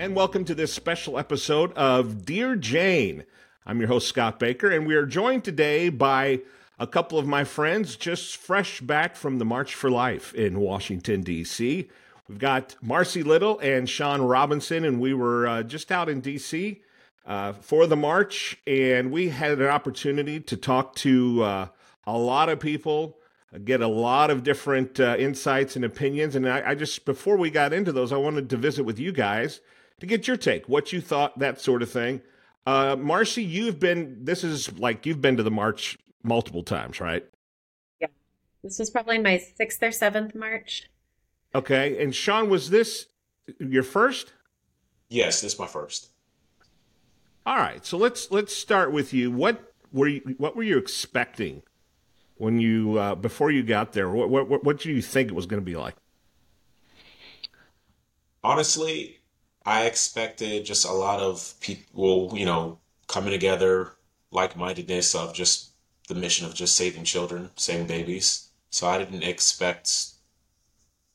and welcome to this special episode of Dear Jane. I'm your host, Scott Baker, and we are joined today by a couple of my friends just fresh back from the March for Life in Washington, D.C. We've got Marcy Little and Sean Robinson, and we were uh, just out in D.C. Uh, for the march, and we had an opportunity to talk to uh, a lot of people, get a lot of different uh, insights and opinions. And I, I just, before we got into those, I wanted to visit with you guys to get your take, what you thought, that sort of thing. Uh, Marcy, you've been, this is like you've been to the march multiple times, right? Yeah. This was probably my sixth or seventh march. Okay. And Sean, was this your first? Yes, this is my first. All right. So let's let's start with you. What were you what were you expecting when you uh, before you got there? What what what did you think it was going to be like? Honestly, I expected just a lot of people, you know, coming together, like mindedness of just the mission of just saving children, saving babies. So I didn't expect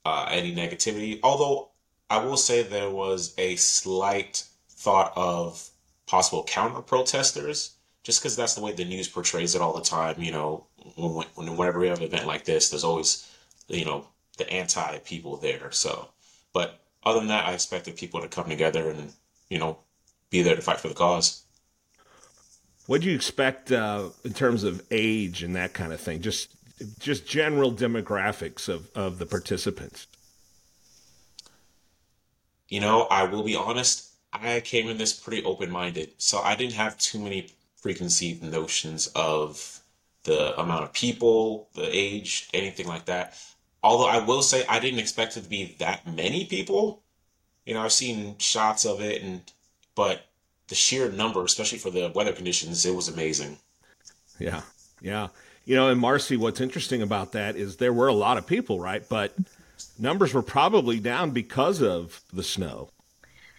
uh, any negativity. Although I will say there was a slight thought of possible counter protesters, just because that's the way the news portrays it all the time. You know, when, when, whenever we have an event like this, there's always, you know, the anti people there. So, but other than that, I expected people to come together and you know be there to fight for the cause. What do you expect uh, in terms of age and that kind of thing? Just just general demographics of, of the participants. You know, I will be honest. I came in this pretty open minded, so I didn't have too many preconceived notions of the amount of people, the age, anything like that. Although I will say I didn't expect it to be that many people. You know, I've seen shots of it, and but the sheer number, especially for the weather conditions, it was amazing. Yeah, yeah. You know, and Marcy, what's interesting about that is there were a lot of people, right? But numbers were probably down because of the snow.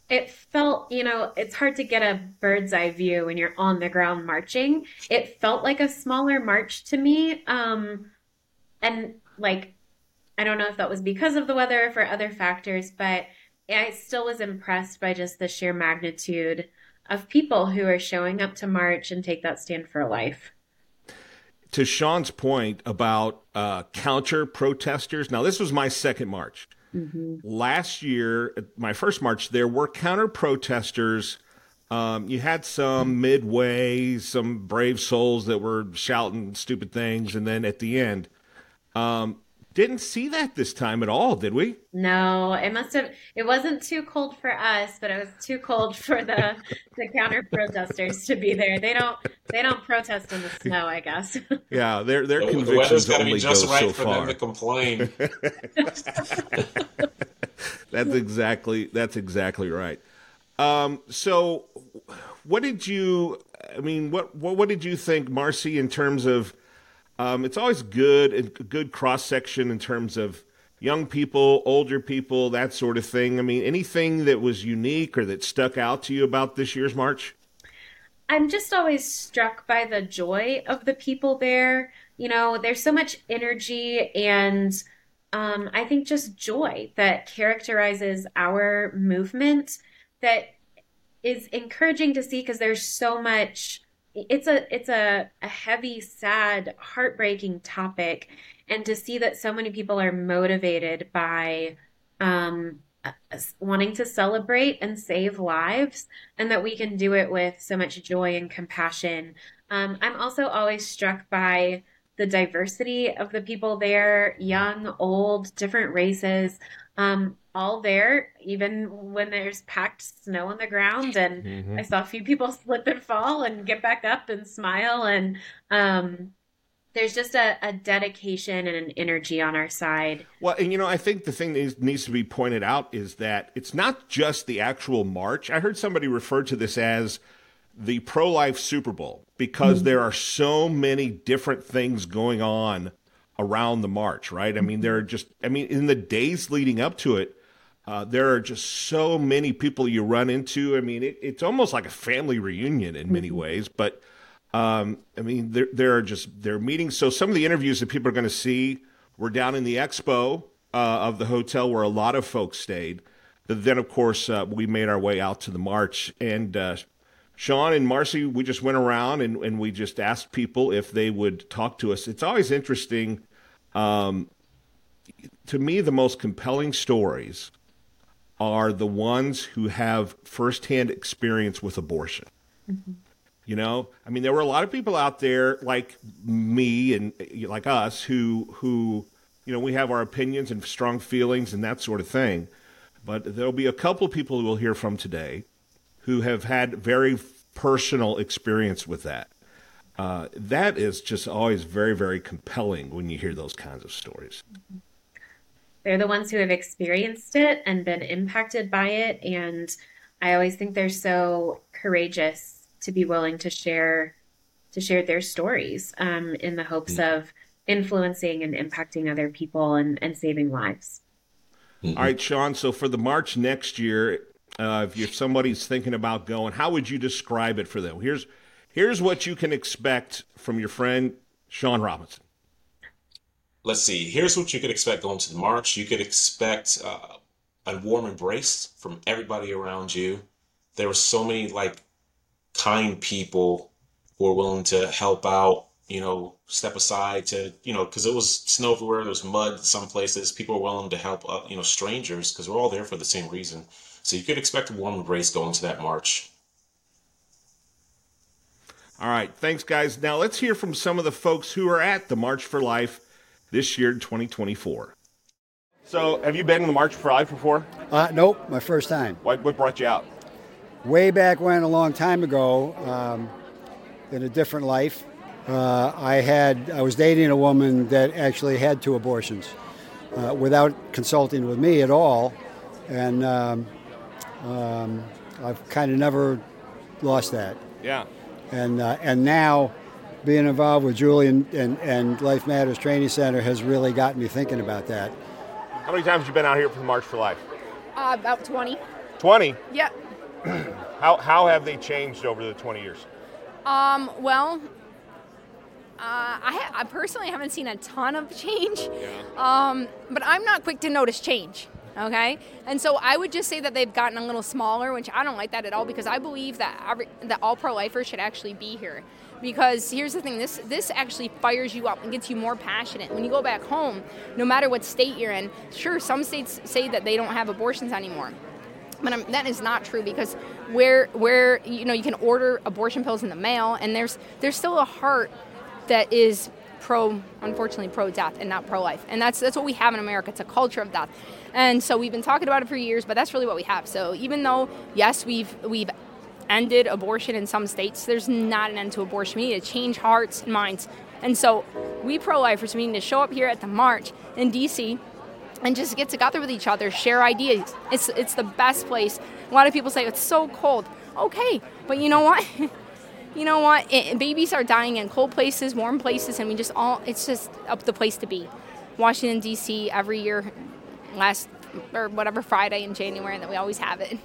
It felt, you know, it's hard to get a bird's eye view when you're on the ground marching. It felt like a smaller march to me. Um, and like I don't know if that was because of the weather or for other factors, but I still was impressed by just the sheer magnitude of people who are showing up to march and take that stand for life. To Sean's point about uh, counter protesters, now this was my second march. Mm-hmm. Last year, my first march, there were counter protesters. Um, you had some midway, some brave souls that were shouting stupid things, and then at the end, um, didn't see that this time at all, did we? No, it must have. It wasn't too cold for us, but it was too cold for the the counter protesters to be there. They don't. They don't protest in the snow, I guess. Yeah, their their the, convictions the only just go right so for far. them to complain. that's exactly. That's exactly right. Um, so, what did you? I mean, what what what did you think, Marcy, in terms of? Um, it's always good and good cross section in terms of young people, older people, that sort of thing. I mean, anything that was unique or that stuck out to you about this year's march? I'm just always struck by the joy of the people there. You know, there's so much energy and um, I think just joy that characterizes our movement that is encouraging to see because there's so much it's a it's a, a heavy sad heartbreaking topic. And to see that so many people are motivated by um, wanting to celebrate and save lives and that we can do it with so much joy and compassion. Um, i'm also always struck by the diversity of the people there young old different races um, all there, even when there's packed snow on the ground. And mm-hmm. I saw a few people slip and fall and get back up and smile. And um, there's just a, a, dedication and an energy on our side. Well, and you know, I think the thing that needs to be pointed out is that it's not just the actual march. I heard somebody refer to this as the pro life Super Bowl because mm-hmm. there are so many different things going on around the march, right? I mean, there are just, I mean, in the days leading up to it, uh, there are just so many people you run into. I mean, it, it's almost like a family reunion in many mm-hmm. ways. But um, I mean, there there are just there are meetings. So some of the interviews that people are going to see were down in the expo uh, of the hotel where a lot of folks stayed. But then, of course, uh, we made our way out to the march. And uh, Sean and Marcy, we just went around and, and we just asked people if they would talk to us. It's always interesting. Um, to me, the most compelling stories are the ones who have firsthand experience with abortion. Mm-hmm. You know, I mean, there were a lot of people out there like me and like us who who you know we have our opinions and strong feelings and that sort of thing. But there'll be a couple of people who we'll hear from today who have had very personal experience with that. Uh, that is just always very, very compelling when you hear those kinds of stories. They're the ones who have experienced it and been impacted by it. And I always think they're so courageous to be willing to share to share their stories um, in the hopes mm-hmm. of influencing and impacting other people and, and saving lives. Mm-hmm. All right, Sean. So for the march next year, uh, if, if somebody's thinking about going, how would you describe it for them? Here's here's what you can expect from your friend Sean Robinson. Let's see. Here's what you could expect going to the march. You could expect uh, a warm embrace from everybody around you. There were so many like kind people who are willing to help out, you know, step aside to, you know, because it was snow everywhere, there was mud some places. People were willing to help, uh, you know, strangers because we're all there for the same reason. So you could expect a warm embrace going to that march. All right, thanks, guys. Now let's hear from some of the folks who are at the March for Life this year, 2024. So, have you been in the March for Life before? Uh, nope, my first time. What, what brought you out? way back when, a long time ago, um, in a different life, uh, I had I was dating a woman that actually had two abortions uh, without consulting with me at all, and um, um, I've kind of never lost that. Yeah. And uh, and now being involved with Julie and, and, and, Life Matters Training Center has really gotten me thinking about that. How many times have you been out here for the March for Life? Uh, about 20. 20? Yep. how, how have they changed over the 20 years? Um, well, uh, I, ha- I, personally haven't seen a ton of change, yeah. um, but I'm not quick to notice change. Okay, and so I would just say that they've gotten a little smaller, which I don't like that at all because I believe that every, that all pro-lifers should actually be here. Because here's the thing: this this actually fires you up and gets you more passionate. When you go back home, no matter what state you're in, sure, some states say that they don't have abortions anymore. But um, that is not true because where where you know you can order abortion pills in the mail, and there's there's still a heart that is pro unfortunately pro death and not pro life, and that's that's what we have in America. It's a culture of death, and so we've been talking about it for years, but that's really what we have. So even though yes, we've we've ended abortion in some states, there's not an end to abortion. We need to change hearts and minds, and so we pro lifers we need to show up here at the march in D.C and just get together with each other, share ideas. It's it's the best place. A lot of people say it's so cold. Okay, but you know what? you know what? It, babies are dying in cold places, warm places, and we just all it's just up the place to be. Washington D.C. every year, last or whatever Friday in January that we always have it.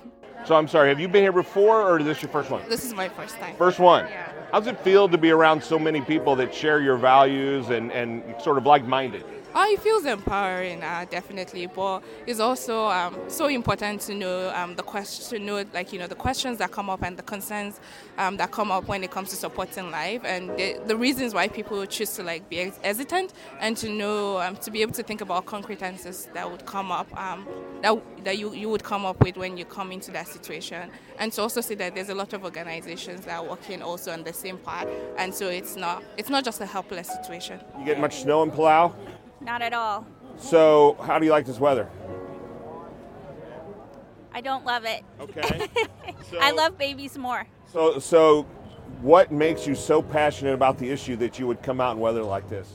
So I'm sorry, have you been here before, or is this your first one? This is my first time. First one. Yeah. How's it feel to be around so many people that share your values and, and sort of like-minded? Oh, it feels empowering, uh, definitely. But it's also um, so important to know um, the question, to know like you know the questions that come up and the concerns um, that come up when it comes to supporting life, and the, the, reasons why people choose to like be hesitant, and to know um, to be able to think about concrete answers that would come up um, that that you, you would come up with when you come into that situation, and to also see that there's a lot of organizations that are working also on the same part, and so it's not it's not just a helpless situation. You get much snow in Palau? Not at all. So, how do you like this weather? I don't love it. Okay. So, I love babies more. So, so, what makes you so passionate about the issue that you would come out in weather like this?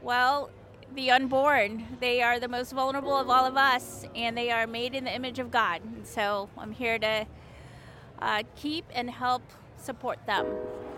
Well, the unborn. They are the most vulnerable of all of us, and they are made in the image of God. So I'm here to uh, keep and help support them.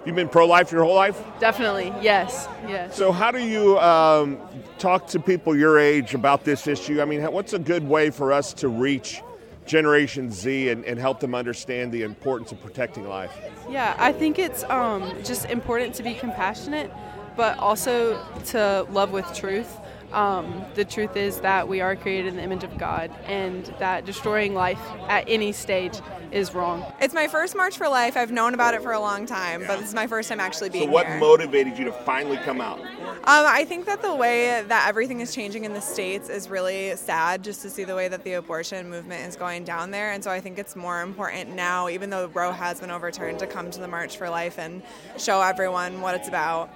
You've been pro life your whole life? Definitely, yes, yes. So, how do you um, talk to people your age about this issue? I mean, what's a good way for us to reach Generation Z and, and help them understand the importance of protecting life? Yeah, I think it's um, just important to be compassionate, but also to love with truth. Um, the truth is that we are created in the image of God, and that destroying life at any stage is wrong. It's my first March for Life. I've known about it for a long time, but this is my first time actually being So, what here. motivated you to finally come out? Um, I think that the way that everything is changing in the states is really sad. Just to see the way that the abortion movement is going down there, and so I think it's more important now, even though Roe has been overturned, to come to the March for Life and show everyone what it's about.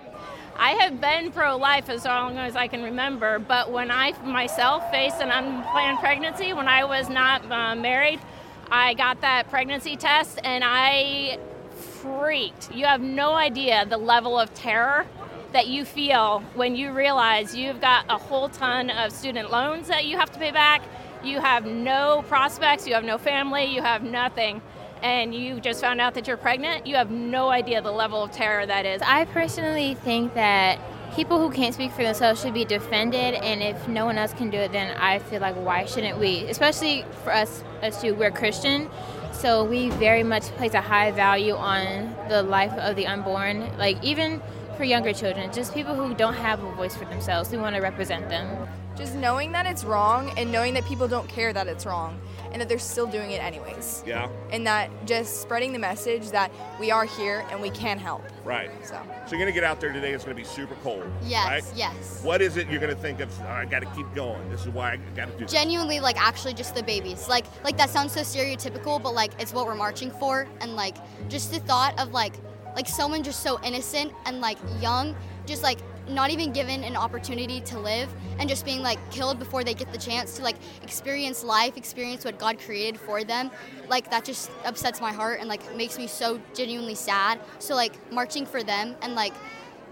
I have been pro life as long as I can remember, but when I myself faced an unplanned pregnancy when I was not uh, married, I got that pregnancy test and I freaked. You have no idea the level of terror that you feel when you realize you've got a whole ton of student loans that you have to pay back. You have no prospects, you have no family, you have nothing. And you just found out that you're pregnant, you have no idea the level of terror that is. I personally think that people who can't speak for themselves should be defended, and if no one else can do it, then I feel like why shouldn't we? Especially for us, us too, we're Christian, so we very much place a high value on the life of the unborn. Like even for younger children, just people who don't have a voice for themselves, we want to represent them. Just knowing that it's wrong and knowing that people don't care that it's wrong and that they're still doing it anyways. Yeah. And that just spreading the message that we are here and we can help. Right. So. So, you're going to get out there today. It's going to be super cold. Yes, right? yes. What is it you're going to think of? "Oh, I got to keep going. This is why I got to do this. Genuinely, like actually, just the babies. Like, like that sounds so stereotypical, but like it's what we're marching for, and like just the thought of like, like someone just so innocent and like young, just like not even given an opportunity to live, and just being like killed before they get the chance to like experience life, experience what God created for them. Like that just upsets my heart and like makes me so genuinely sad. So like marching for them and like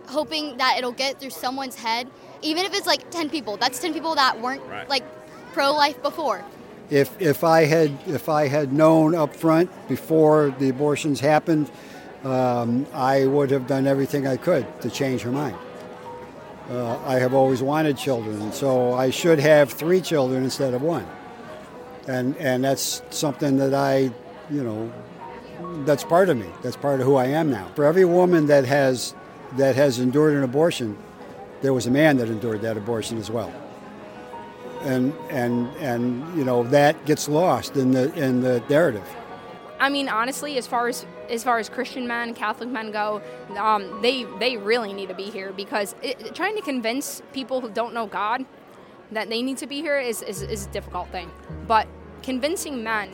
hoping that it'll get through someone's head, even if it's like 10 people. That's 10 people that weren't Right. like pro life before. If, if I had if I had known up front before the abortions happened, um, I would have done everything I could to change her mind. Uh, I have always wanted children, so I should have three children instead of one, and and that's something that I, you know, that's part of me. That's part of who I am now. For every woman that has that has endured an abortion, there was a man that endured that abortion as well and and and you know that gets lost in the in the narrative. I mean, honestly, as far as as far as Christian men, Catholic men go, um, they they really need to be here because it, trying to convince people who don't know God that they need to be here is, is, is a difficult thing. But convincing men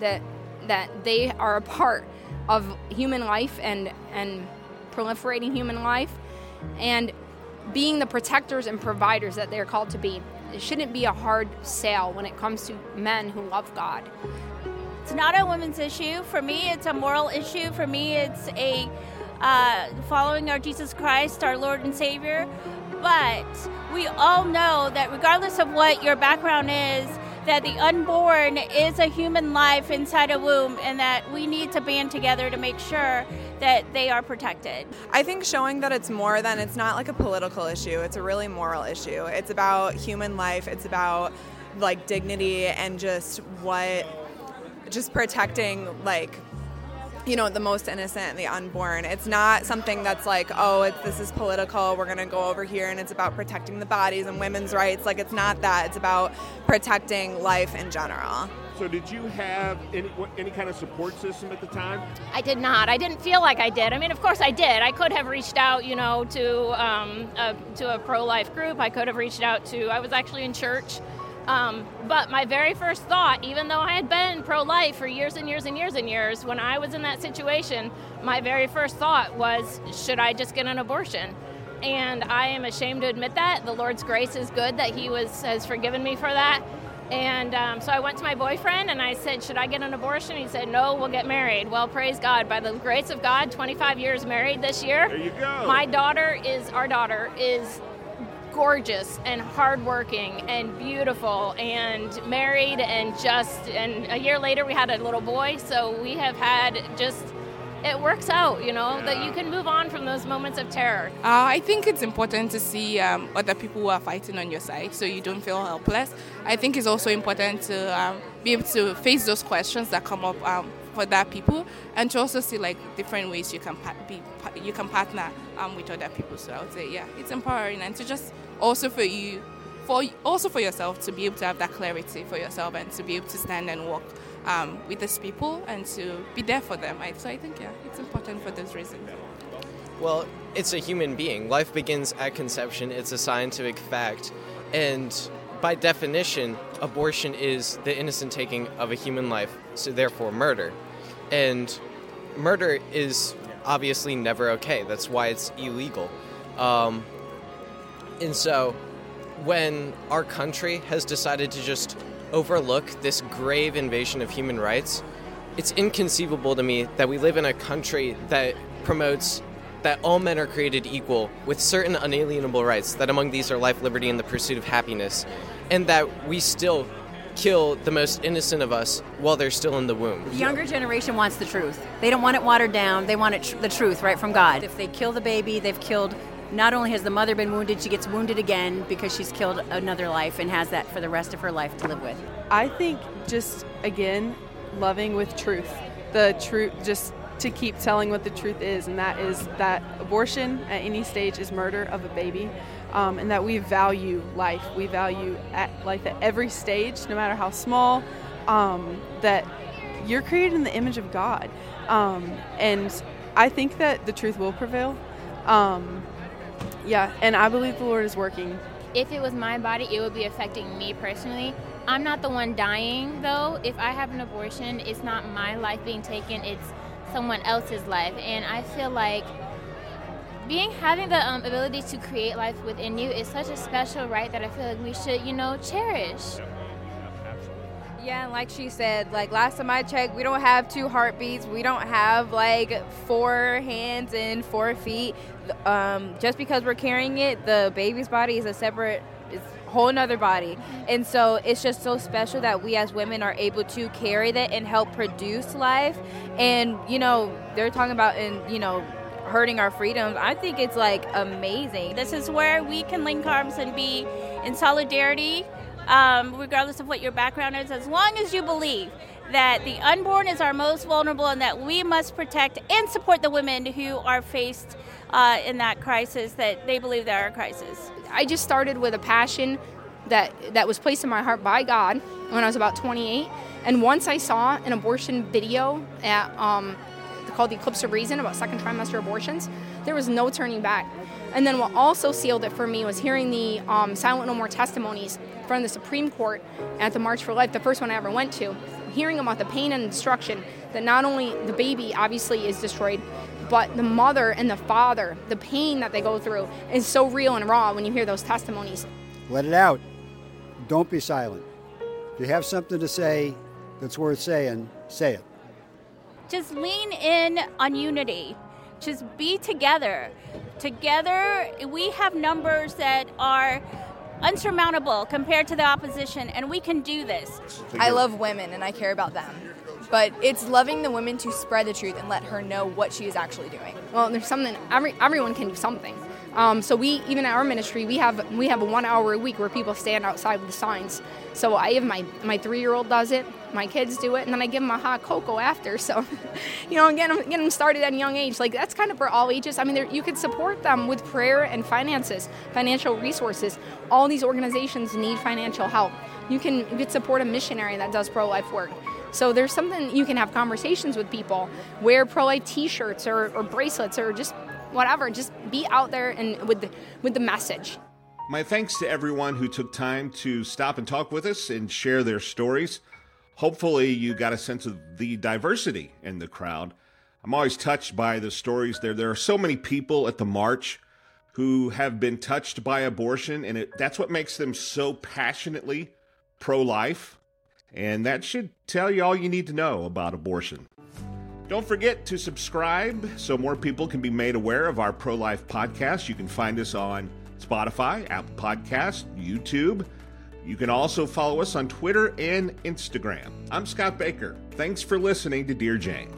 that that they are a part of human life and and proliferating human life and being the protectors and providers that they're called to be. It shouldn't be a hard sale when it comes to men who love God. It's not a women's issue. For me, it's a moral issue. For me, it's a uh, following our Jesus Christ, our Lord and Savior. But we all know that regardless of what your background is, that the unborn is a human life inside a womb, and that we need to band together to make sure that they are protected. I think showing that it's more than it's not like a political issue, it's a really moral issue. It's about human life, it's about like dignity and just what just protecting like you know the most innocent and the unborn it's not something that's like oh it's this is political we're going to go over here and it's about protecting the bodies and women's rights like it's not that it's about protecting life in general So, did you have any any kind of support system at the time? I did not. I didn't feel like I did. I mean, of course I did. I could have reached out, you know, to um, a, to a pro-life group. I could have reached out to. I was actually in church, um, but my very first thought, even though I had been pro-life for years and years and years and years, when I was in that situation, my very first thought was, should I just get an abortion? And I am ashamed to admit that. The Lord's grace is good that He was has forgiven me for that. And um, so I went to my boyfriend and I said, Should I get an abortion? He said, No, we'll get married. Well, praise God. By the grace of God, 25 years married this year. There you go. My daughter is, our daughter is gorgeous and hardworking and beautiful and married and just, and a year later we had a little boy. So we have had just, it works out, you know, that you can move on from those moments of terror. Uh, I think it's important to see um, other people who are fighting on your side so you don't feel helpless. I think it's also important to um, be able to face those questions that come up um, for that people and to also see like different ways you can pa- be pa- you can partner um, with other people. So I would say yeah, it's empowering and to just also for you for also for yourself to be able to have that clarity for yourself and to be able to stand and walk um, with these people and to be there for them. So I think yeah, it's important for those reasons. Well, it's a human being. Life begins at conception. It's a scientific fact, and by definition, abortion is the innocent taking of a human life, so therefore murder. And murder is obviously never okay. That's why it's illegal. Um, and so, when our country has decided to just overlook this grave invasion of human rights, it's inconceivable to me that we live in a country that promotes that all men are created equal with certain unalienable rights, that among these are life, liberty, and the pursuit of happiness, and that we still kill the most innocent of us while they're still in the womb. The younger generation wants the truth. They don't want it watered down. They want it tr- the truth right from God. If they kill the baby, they've killed not only has the mother been wounded, she gets wounded again because she's killed another life and has that for the rest of her life to live with. I think just again loving with truth. The truth just to keep telling what the truth is, and that is that abortion at any stage is murder of a baby, um, and that we value life. We value at life at every stage, no matter how small. Um, that you're created in the image of God, um, and I think that the truth will prevail. Um, yeah, and I believe the Lord is working. If it was my body, it would be affecting me personally. I'm not the one dying, though. If I have an abortion, it's not my life being taken, it's someone else's life. And I feel like being having the um, ability to create life within you is such a special right that I feel like we should, you know, cherish. Yeah, and like she said, like last time I checked, we don't have two heartbeats. We don't have like four hands and four feet. Um, just because we're carrying it, the baby's body is a separate, it's a whole nother body. And so it's just so special that we as women are able to carry that and help produce life. And, you know, they're talking about, in, you know, hurting our freedoms. I think it's like amazing. This is where we can link arms and be in solidarity um, regardless of what your background is, as long as you believe that the unborn is our most vulnerable and that we must protect and support the women who are faced uh, in that crisis, that they believe they are a crisis. I just started with a passion that, that was placed in my heart by God when I was about 28. And once I saw an abortion video at, um, called The Eclipse of Reason about second trimester abortions, there was no turning back. And then what also sealed it for me was hearing the um, Silent No More testimonies from the Supreme Court at the March for Life, the first one I ever went to, hearing about the pain and destruction that not only the baby obviously is destroyed, but the mother and the father, the pain that they go through is so real and raw when you hear those testimonies. Let it out. Don't be silent. If you have something to say that's worth saying, say it. Just lean in on unity. Just be together. Together, we have numbers that are unsurmountable compared to the opposition, and we can do this. I love women and I care about them. But it's loving the women to spread the truth and let her know what she is actually doing. Well, there's something every everyone can do something. Um, so we even at our ministry we have we have a one hour a week where people stand outside with the signs. So I have my my three year old does it, my kids do it, and then I give them a hot cocoa after. So, you know, get them get them started at a young age. Like that's kind of for all ages. I mean, you could support them with prayer and finances, financial resources. All these organizations need financial help. You can you could support a missionary that does pro life work. So there's something you can have conversations with people, wear pro life T-shirts or, or bracelets or just whatever. Just be out there and with the, with the message. My thanks to everyone who took time to stop and talk with us and share their stories. Hopefully, you got a sense of the diversity in the crowd. I'm always touched by the stories there. There are so many people at the march who have been touched by abortion, and it, that's what makes them so passionately pro life. And that should tell you all you need to know about abortion. Don't forget to subscribe so more people can be made aware of our pro life podcast. You can find us on Spotify, Apple Podcast, YouTube. You can also follow us on Twitter and Instagram. I'm Scott Baker. Thanks for listening to Dear Jane.